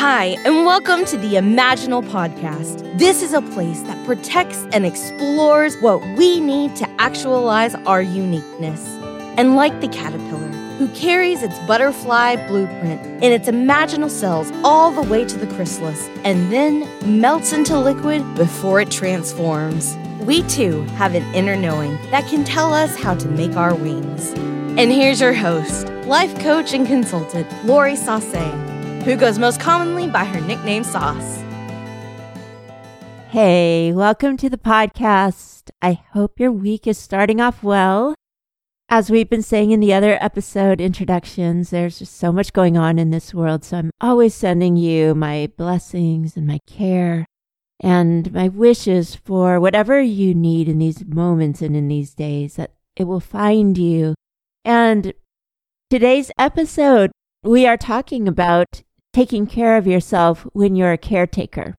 Hi, and welcome to the Imaginal Podcast. This is a place that protects and explores what we need to actualize our uniqueness. And like the caterpillar, who carries its butterfly blueprint in its imaginal cells all the way to the chrysalis and then melts into liquid before it transforms. We too have an inner knowing that can tell us how to make our wings. And here's your host, life coach and consultant, Lori Sase who goes most commonly by her nickname Sas. Hey, welcome to the podcast. I hope your week is starting off well. As we've been saying in the other episode introductions, there's just so much going on in this world. So I'm always sending you my blessings and my care and my wishes for whatever you need in these moments and in these days, that it will find you. And today's episode, we are talking about taking care of yourself when you're a caretaker.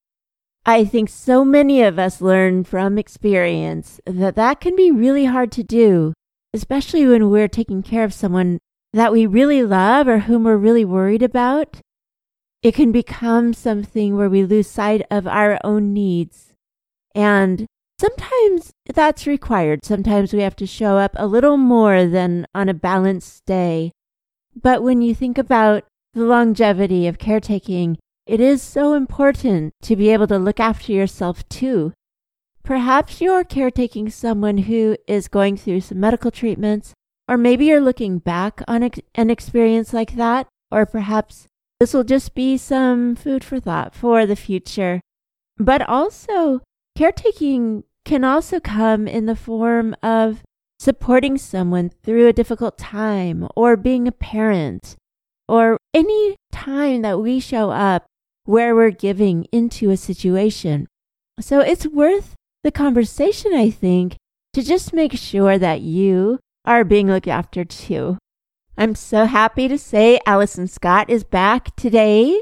I think so many of us learn from experience that that can be really hard to do, especially when we're taking care of someone that we really love or whom we're really worried about. It can become something where we lose sight of our own needs. And sometimes that's required. Sometimes we have to show up a little more than on a balanced day. But when you think about the longevity of caretaking, it is so important to be able to look after yourself too. Perhaps you're caretaking someone who is going through some medical treatments, or maybe you're looking back on ex- an experience like that, or perhaps this will just be some food for thought for the future. But also, caretaking can also come in the form of supporting someone through a difficult time, or being a parent, or any time that we show up where we're giving into a situation. So it's worth the conversation, I think, to just make sure that you are being looked after too. I'm so happy to say Alison Scott is back today.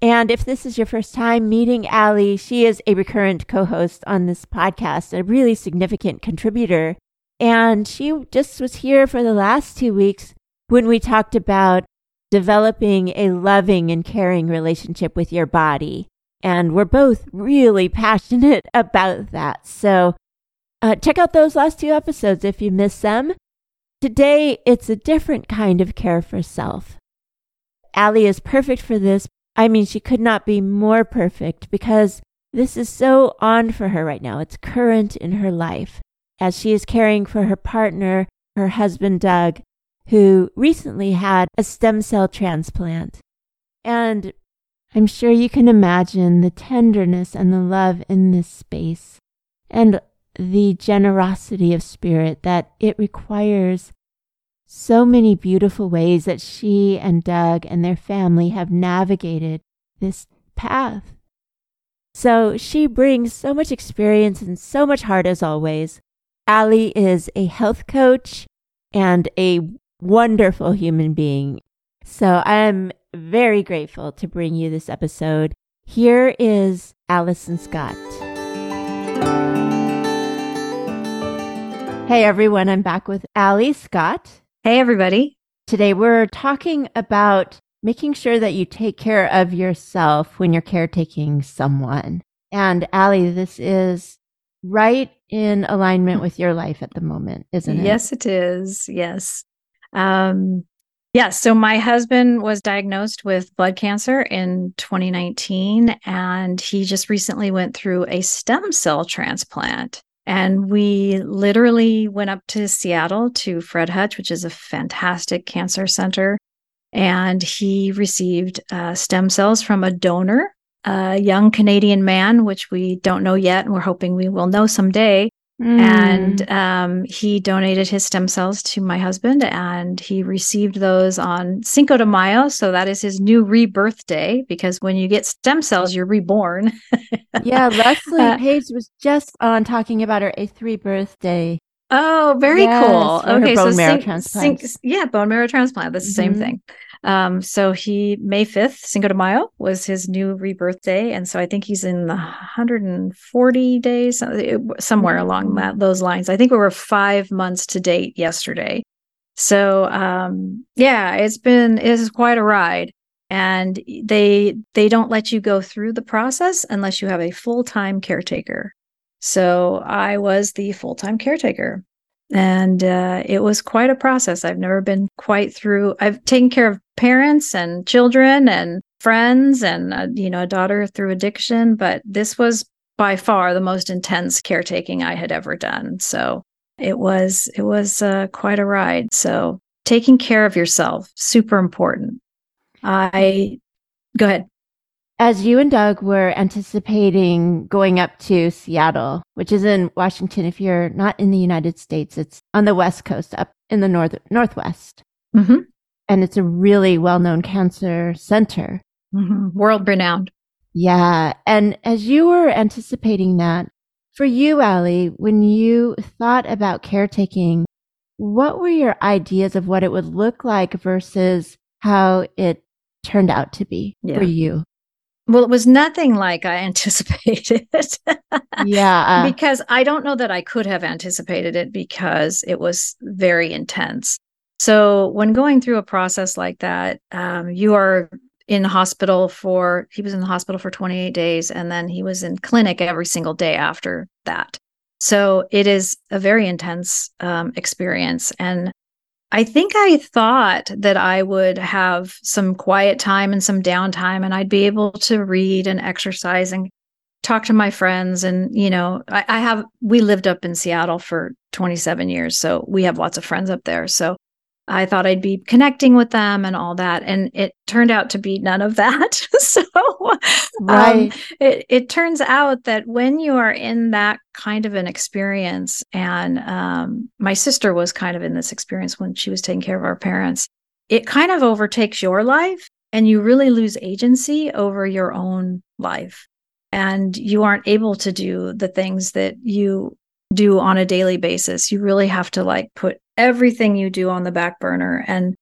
And if this is your first time meeting Allie, she is a recurrent co host on this podcast, a really significant contributor. And she just was here for the last two weeks when we talked about developing a loving and caring relationship with your body. And we're both really passionate about that. So uh, check out those last two episodes if you miss them. Today, it's a different kind of care for self. Allie is perfect for this. I mean, she could not be more perfect because this is so on for her right now. It's current in her life as she is caring for her partner, her husband, Doug, who recently had a stem cell transplant. And I'm sure you can imagine the tenderness and the love in this space and the generosity of spirit that it requires. So many beautiful ways that she and Doug and their family have navigated this path. So she brings so much experience and so much heart as always. Allie is a health coach and a wonderful human being. So I'm very grateful to bring you this episode. Here is Alison Scott. Hey everyone, I'm back with Allie Scott. Hey everybody. Today we're talking about making sure that you take care of yourself when you're caretaking someone. And Allie, this is right in alignment with your life at the moment, isn't it? Yes, it is. Yes. Um, yeah, so my husband was diagnosed with blood cancer in 2019, and he just recently went through a stem cell transplant. And we literally went up to Seattle to Fred Hutch, which is a fantastic cancer center. And he received uh, stem cells from a donor, a young Canadian man, which we don't know yet. And we're hoping we will know someday. Mm. And um, he donated his stem cells to my husband, and he received those on Cinco de Mayo. So that is his new rebirth day because when you get stem cells, you're reborn. yeah, Leslie uh, Page was just on talking about her eighth birthday. Oh, very yes, cool. Okay, so marrow transplant. yeah, bone marrow transplant. That's the mm-hmm. same thing. Um, so he May 5th, Cinco de Mayo was his new rebirth day. And so I think he's in the 140 days, uh, somewhere along that mm-hmm. those lines. I think we were five months to date yesterday. So um, yeah, it's been it is quite a ride. and they they don't let you go through the process unless you have a full-time caretaker so i was the full-time caretaker and uh, it was quite a process. I've never been quite through i've taken care of parents and children and friends and uh, you know a daughter through addiction but this was by far the most intense caretaking i had ever done. So it was it was uh, quite a ride. So taking care of yourself super important. I go ahead. As you and Doug were anticipating going up to Seattle, which is in Washington, if you're not in the United States, it's on the West Coast, up in the north northwest, mm-hmm. and it's a really well-known cancer center, mm-hmm. world renowned. Yeah, and as you were anticipating that, for you, Allie, when you thought about caretaking, what were your ideas of what it would look like versus how it turned out to be yeah. for you? Well, it was nothing like I anticipated. yeah. Uh, because I don't know that I could have anticipated it because it was very intense. So, when going through a process like that, um, you are in the hospital for, he was in the hospital for 28 days, and then he was in clinic every single day after that. So, it is a very intense um, experience. And I think I thought that I would have some quiet time and some downtime, and I'd be able to read and exercise and talk to my friends. And, you know, I, I, have, we lived up in Seattle for 27 years. So we have lots of friends up there. So I thought I'd be connecting with them and all that. And it turned out to be none of that. so right. Um, it, it turns out that when you are in that kind of an experience, and um, my sister was kind of in this experience when she was taking care of our parents, it kind of overtakes your life and you really lose agency over your own life. And you aren't able to do the things that you do on a daily basis. You really have to like put everything you do on the back burner and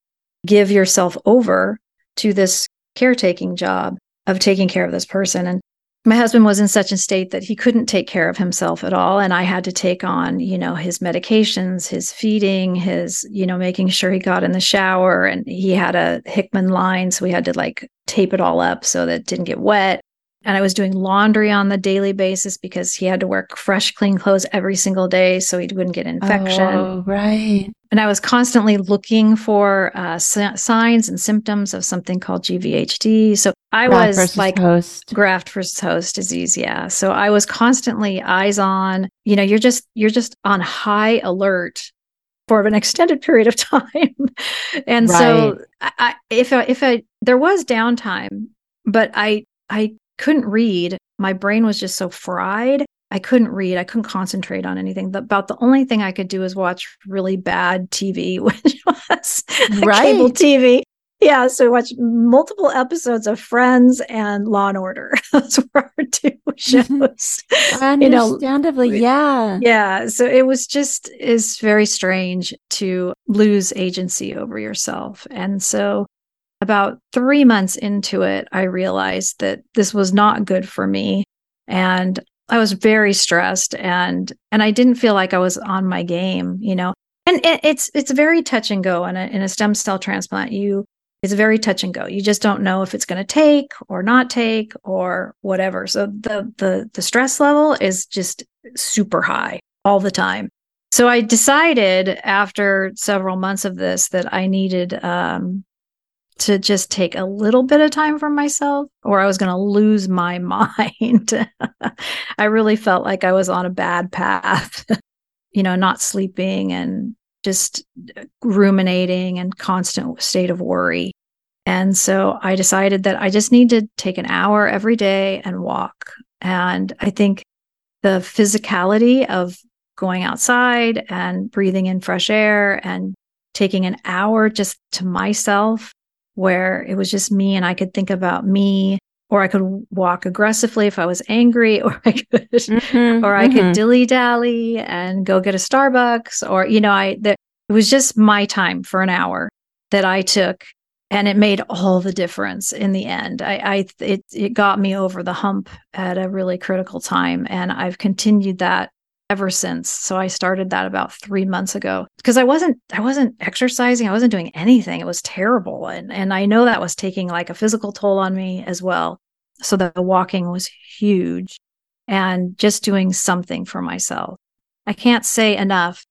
give yourself over to this caretaking job of taking care of this person. And my husband was in such a state that he couldn't take care of himself at all. And I had to take on, you know, his medications, his feeding, his, you know, making sure he got in the shower. And he had a Hickman line. So we had to like tape it all up so that it didn't get wet and I was doing laundry on the daily basis because he had to wear fresh, clean clothes every single day so he wouldn't get oh, infection. Oh, right. And I was constantly looking for uh, signs and symptoms of something called GVHD. So I graft was like host. graft versus host disease. Yeah. So I was constantly eyes on. You know, you're just you're just on high alert for an extended period of time. and right. so I, if I, if I there was downtime, but I I couldn't read. My brain was just so fried. I couldn't read. I couldn't concentrate on anything. The, about the only thing I could do is watch really bad TV, which was right. cable TV. Yeah, so watch multiple episodes of Friends and Law and Order. Those were our two shows. Understandably, you know, yeah. Yeah. So it was just is very strange to lose agency over yourself. And so about three months into it, I realized that this was not good for me. And I was very stressed and and I didn't feel like I was on my game, you know. And it, it's it's very touch and go in a, in a stem cell transplant. You it's very touch and go. You just don't know if it's going to take or not take or whatever. So the the the stress level is just super high all the time. So I decided after several months of this that I needed um, to just take a little bit of time for myself or I was going to lose my mind. I really felt like I was on a bad path, you know, not sleeping and just ruminating and constant state of worry. And so I decided that I just need to take an hour every day and walk. And I think the physicality of going outside and breathing in fresh air and taking an hour just to myself where it was just me and I could think about me or I could walk aggressively if I was angry or I could mm-hmm, or I mm-hmm. could dilly dally and go get a Starbucks or you know I that it was just my time for an hour that I took and it made all the difference in the end. I, I it it got me over the hump at a really critical time and I've continued that ever since. So I started that about 3 months ago because I wasn't I wasn't exercising, I wasn't doing anything. It was terrible and and I know that was taking like a physical toll on me as well. So the walking was huge and just doing something for myself. I can't say enough.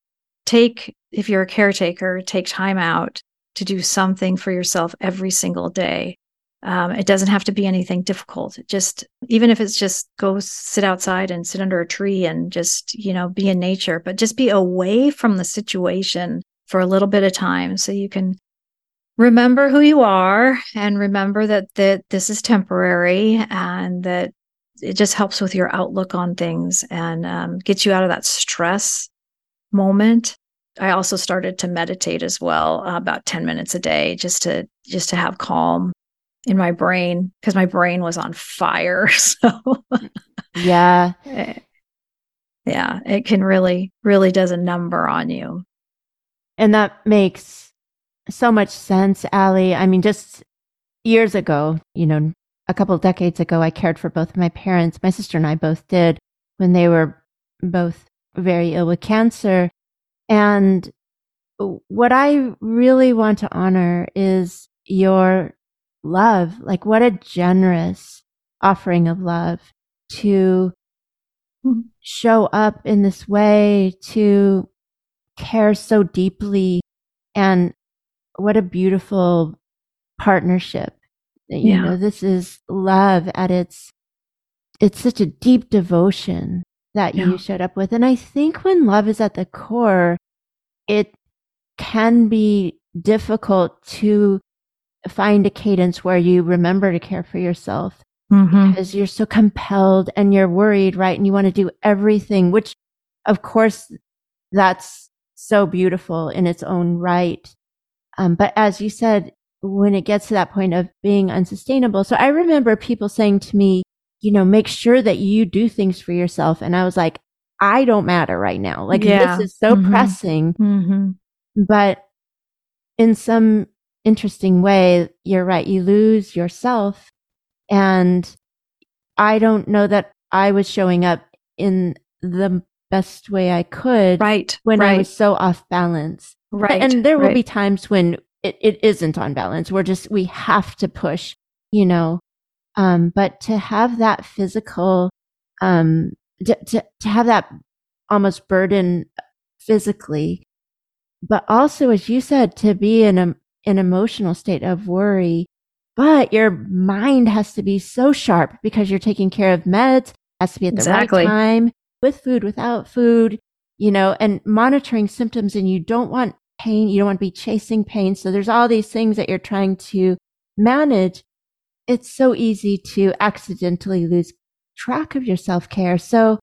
Take if you're a caretaker, take time out to do something for yourself every single day. Um, it doesn't have to be anything difficult. Just even if it's just go sit outside and sit under a tree and just you know be in nature, but just be away from the situation for a little bit of time so you can remember who you are and remember that that this is temporary and that it just helps with your outlook on things and um, gets you out of that stress moment I also started to meditate as well, uh, about 10 minutes a day, just to just to have calm in my brain because my brain was on fire. So yeah. Yeah, it can really really does a number on you. And that makes so much sense, Allie. I mean, just years ago, you know, a couple decades ago, I cared for both of my parents. My sister and I both did when they were both very ill with cancer. And what I really want to honor is your love. Like, what a generous offering of love to show up in this way, to care so deeply. And what a beautiful partnership. That you yeah. know, this is love at its, it's such a deep devotion that yeah. you showed up with. And I think when love is at the core, it can be difficult to find a cadence where you remember to care for yourself mm-hmm. because you're so compelled and you're worried, right? And you want to do everything, which of course that's so beautiful in its own right. Um, but as you said, when it gets to that point of being unsustainable. So I remember people saying to me, you know, make sure that you do things for yourself. And I was like, I don't matter right now. Like yeah. this is so mm-hmm. pressing. Mm-hmm. But in some interesting way, you're right. You lose yourself. And I don't know that I was showing up in the best way I could. Right. When right. I was so off balance. Right. And there will right. be times when it, it isn't on balance. We're just, we have to push, you know, um, but to have that physical, um, to, to, to have that almost burden physically, but also, as you said, to be in a, an emotional state of worry. But your mind has to be so sharp because you're taking care of meds, has to be at the exactly. right time with food, without food, you know, and monitoring symptoms. And you don't want pain. You don't want to be chasing pain. So there's all these things that you're trying to manage. It's so easy to accidentally lose track of your self care. So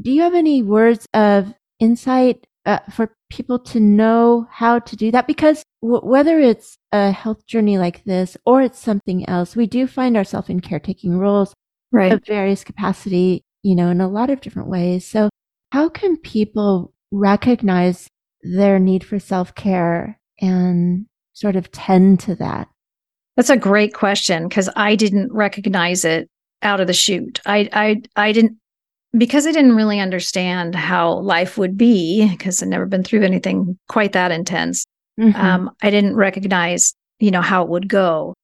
do you have any words of insight uh, for people to know how to do that? Because w- whether it's a health journey like this or it's something else, we do find ourselves in caretaking roles right. of various capacity, you know, in a lot of different ways. So how can people recognize their need for self care and sort of tend to that? That's a great question because I didn't recognize it out of the chute. I I I didn't because I didn't really understand how life would be, because I'd never been through anything quite that intense, mm-hmm. um, I didn't recognize, you know, how it would go.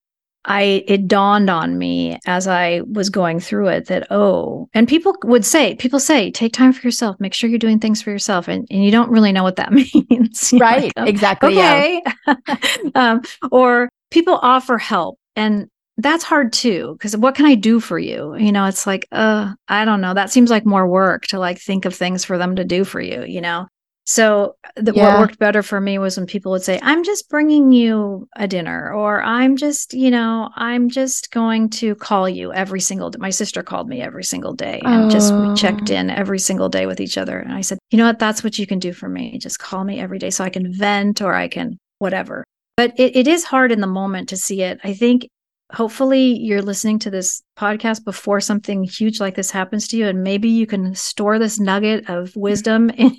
I it dawned on me as I was going through it that oh, and people would say, people say, take time for yourself, make sure you're doing things for yourself, and and you don't really know what that means, right? Like, exactly. Okay, yeah. um, or people offer help, and that's hard too because what can i do for you? You know it's like uh i don't know that seems like more work to like think of things for them to do for you you know? So the, yeah. what worked better for me was when people would say i'm just bringing you a dinner or i'm just you know i'm just going to call you every single day my sister called me every single day and oh. just we checked in every single day with each other and i said you know what? That's what you can do for me. Just call me every day so i can vent or i can whatever. But it, it is hard in the moment to see it. I think hopefully you're listening to this podcast before something huge like this happens to you and maybe you can store this nugget of wisdom in,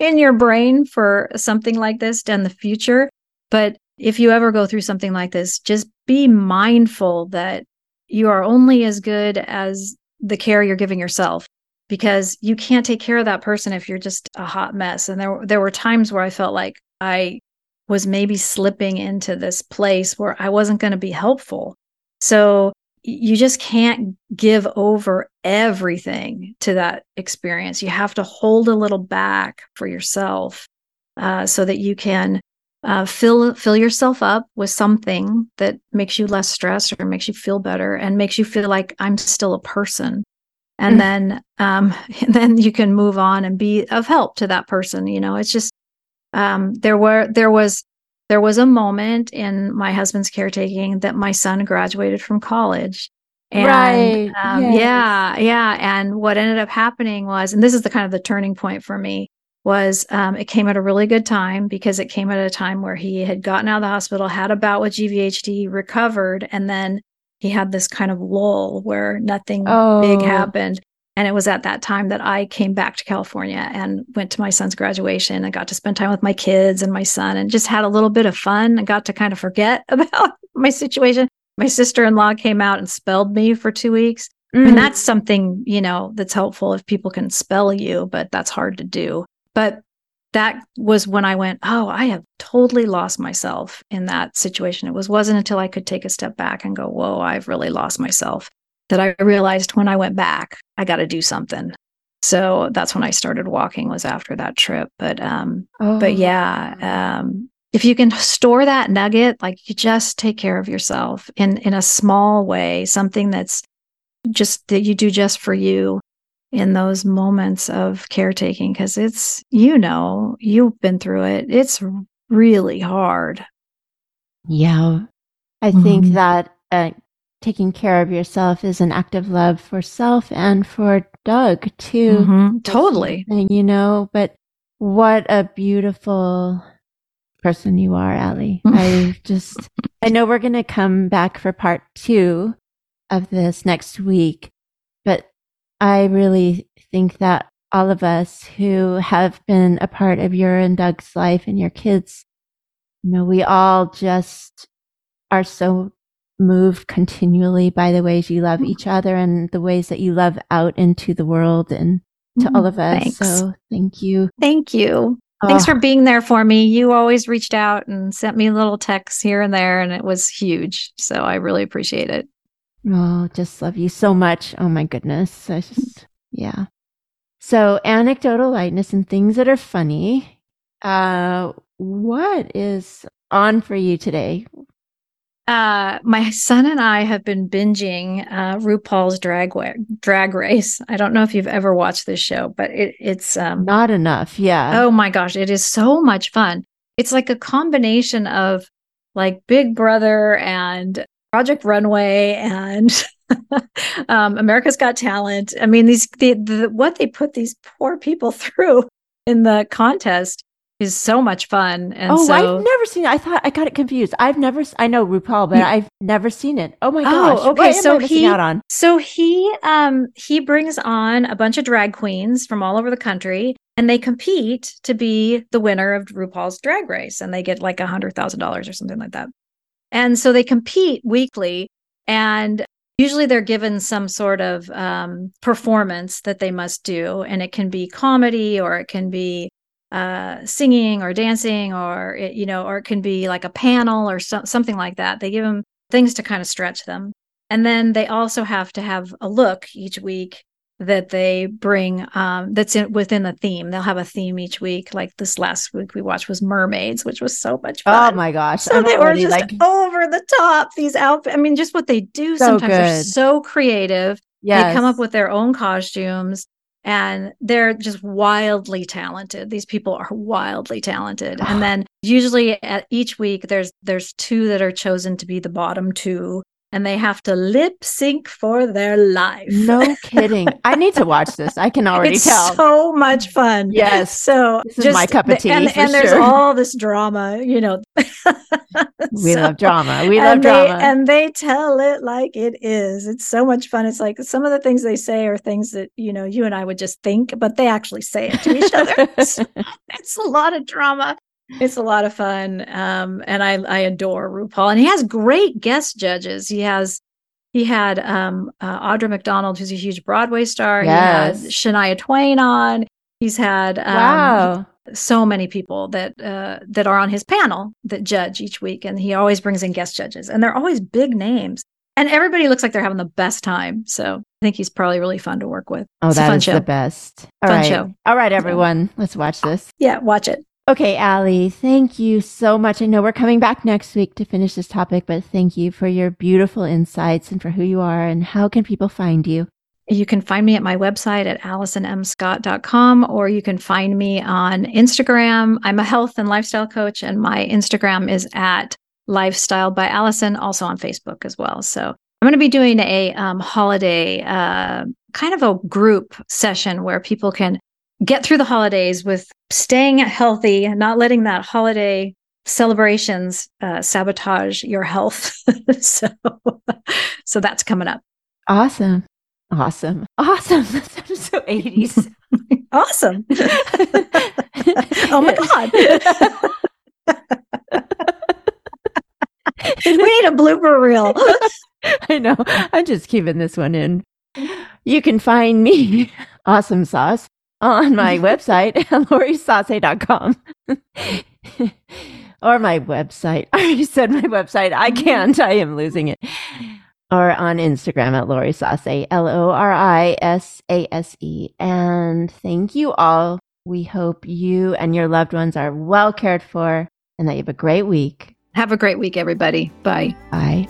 in your brain for something like this in the future but if you ever go through something like this just be mindful that you are only as good as the care you're giving yourself because you can't take care of that person if you're just a hot mess. And there there were times where I felt like I was maybe slipping into this place where I wasn't going to be helpful. So you just can't give over everything to that experience. You have to hold a little back for yourself uh, so that you can uh, fill fill yourself up with something that makes you less stressed or makes you feel better and makes you feel like I'm still a person. And mm then um, then you can move on and be of help to that person. You know, it's just um, there were there was there was a moment in my husband's caretaking that my son graduated from college. And right. Um, yes. yeah, yeah. And what ended up happening was, and this is the kind of the turning point for me, was um, it came at a really good time because it came at a time where he had gotten out of the hospital, had a bout with GVHD, recovered, and then he had this kind of lull where nothing oh. big happened. And it was at that time that I came back to California and went to my son's graduation and got to spend time with my kids and my son and just had a little bit of fun and got to kind of forget about my situation. My sister in law came out and spelled me for two weeks. Mm. And that's something, you know, that's helpful if people can spell you, but that's hard to do. But that was when I went, oh, I have totally lost myself in that situation. It was wasn't until I could take a step back and go, whoa, I've really lost myself that I realized when I went back, I got to do something. So that's when I started walking was after that trip. But um, oh. but yeah, um, if you can store that nugget, like you just take care of yourself in in a small way, something that's just that you do just for you in those moments of caretaking because it's you know you've been through it it's really hard yeah i mm-hmm. think that uh, taking care of yourself is an act of love for self and for Doug too. Mm-hmm. Totally. And, you know, but what a beautiful person you are, Allie. I just, I know we're going to come back for part two of this next week, but I really think that all of us who have been a part of your and Doug's life and your kids, you know, we all just are so moved continually by the ways you love mm. each other and the ways that you love out into the world and to mm, all of us. Thanks. So thank you. Thank you. Oh. Thanks for being there for me. You always reached out and sent me little texts here and there, and it was huge. So I really appreciate it. Oh, just love you so much. Oh my goodness. I mm. just, yeah. So anecdotal lightness and things that are funny. Uh, what is on for you today? Uh, my son and I have been binging uh, RuPaul's Drag Drag Race. I don't know if you've ever watched this show, but it, it's um, not enough. Yeah. Oh my gosh, it is so much fun. It's like a combination of like Big Brother and Project Runway and um, America's Got Talent. I mean, these the, the, what they put these poor people through in the contest is so much fun. And oh, so, I've never seen it. I thought I got it confused. I've never, I know RuPaul, but I've never seen it. Oh my gosh. Oh, okay. so he, out on? so he, um, he brings on a bunch of drag queens from all over the country and they compete to be the winner of RuPaul's drag race. And they get like a hundred thousand dollars or something like that. And so they compete weekly and usually they're given some sort of um, performance that they must do and it can be comedy or it can be uh, singing or dancing or it, you know or it can be like a panel or so, something like that. They give them things to kind of stretch them. And then they also have to have a look each week that they bring um, that's in, within the theme. They'll have a theme each week like this last week we watched was mermaids which was so much fun. oh my gosh so I'm they were just like... over the top these outfits i mean just what they do so sometimes good. they're so creative. Yeah they come up with their own costumes and they're just wildly talented. These people are wildly talented. And then usually at each week there's there's two that are chosen to be the bottom two and they have to lip sync for their life. No kidding. I need to watch this. I can already it's tell. So much fun. Yes. So this just, is my cup of tea. And, and there's all this drama, you know. we so, love drama. We love drama. And they tell it like it is. It's so much fun. It's like some of the things they say are things that, you know, you and I would just think, but they actually say it to each other. so it's a lot of drama it's a lot of fun um, and I, I adore rupaul and he has great guest judges he has He had um, uh, Audra McDonald, who's a huge Broadway star. Yes. He had Shania Twain on. He's had um, wow. so many people that uh, that are on his panel that judge each week, and he always brings in guest judges, and they're always big names, and everybody looks like they're having the best time. So I think he's probably really fun to work with. Oh, It's a fun show. the best. All Fun right. show. All right, everyone. Let's watch this. Yeah, watch it. Okay, Allie, thank you so much. I know we're coming back next week to finish this topic, but thank you for your beautiful insights and for who you are and how can people find you? You can find me at my website at alisonmscott.com or you can find me on Instagram. I'm a health and lifestyle coach, and my Instagram is at lifestyle by Alison, also on Facebook as well. So I'm going to be doing a um, holiday uh, kind of a group session where people can get through the holidays with staying healthy, not letting that holiday celebrations uh, sabotage your health. so, so that's coming up. Awesome. Awesome. Awesome. That sounds so 80s. Awesome. oh my God. we need a blooper reel. I know. I'm just keeping this one in. You can find me, Awesome Sauce, on my website, lorisase.com. or my website. I already said my website. I mm-hmm. can't. I am losing it. Or on Instagram at Lori Sase, L O R I S A S E. And thank you all. We hope you and your loved ones are well cared for and that you have a great week. Have a great week, everybody. Bye. Bye.